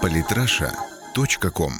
Политраша.ком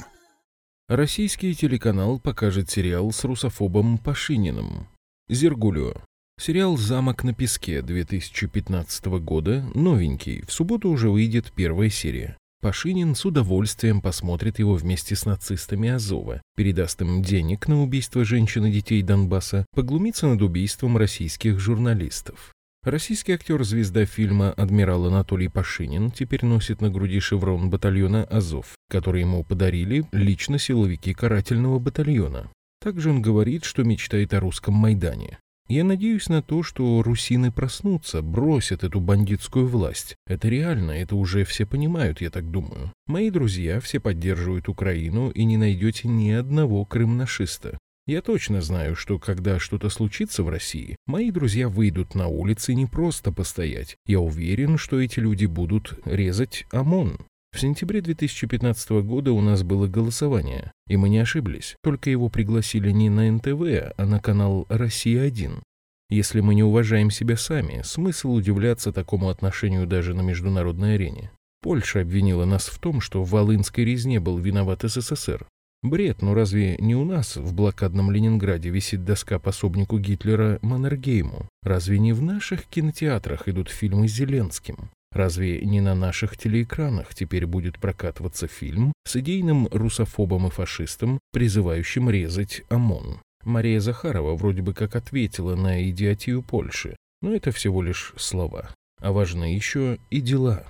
Российский телеканал покажет сериал с русофобом Пашининым. Зергулио. Сериал «Замок на песке» 2015 года, новенький, в субботу уже выйдет первая серия. Пашинин с удовольствием посмотрит его вместе с нацистами Азова, передаст им денег на убийство женщин и детей Донбасса, поглумится над убийством российских журналистов. Российский актер-звезда фильма «Адмирал Анатолий Пашинин» теперь носит на груди шеврон батальона «Азов», который ему подарили лично силовики карательного батальона. Также он говорит, что мечтает о русском Майдане. Я надеюсь на то, что русины проснутся, бросят эту бандитскую власть. Это реально, это уже все понимают, я так думаю. Мои друзья все поддерживают Украину, и не найдете ни одного крымнашиста. Я точно знаю, что когда что-то случится в России, мои друзья выйдут на улицы не просто постоять. Я уверен, что эти люди будут резать ОМОН. В сентябре 2015 года у нас было голосование, и мы не ошиблись, только его пригласили не на НТВ, а на канал «Россия-1». Если мы не уважаем себя сами, смысл удивляться такому отношению даже на международной арене. Польша обвинила нас в том, что в Волынской резне был виноват СССР. Бред, но разве не у нас в блокадном Ленинграде висит доска пособнику Гитлера Маннергейму? Разве не в наших кинотеатрах идут фильмы с Зеленским? Разве не на наших телеэкранах теперь будет прокатываться фильм с идейным русофобом и фашистом, призывающим резать ОМОН? Мария Захарова вроде бы как ответила на идиотию Польши, но это всего лишь слова. А важны еще и дела.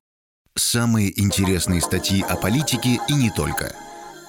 Самые интересные статьи о политике и не только.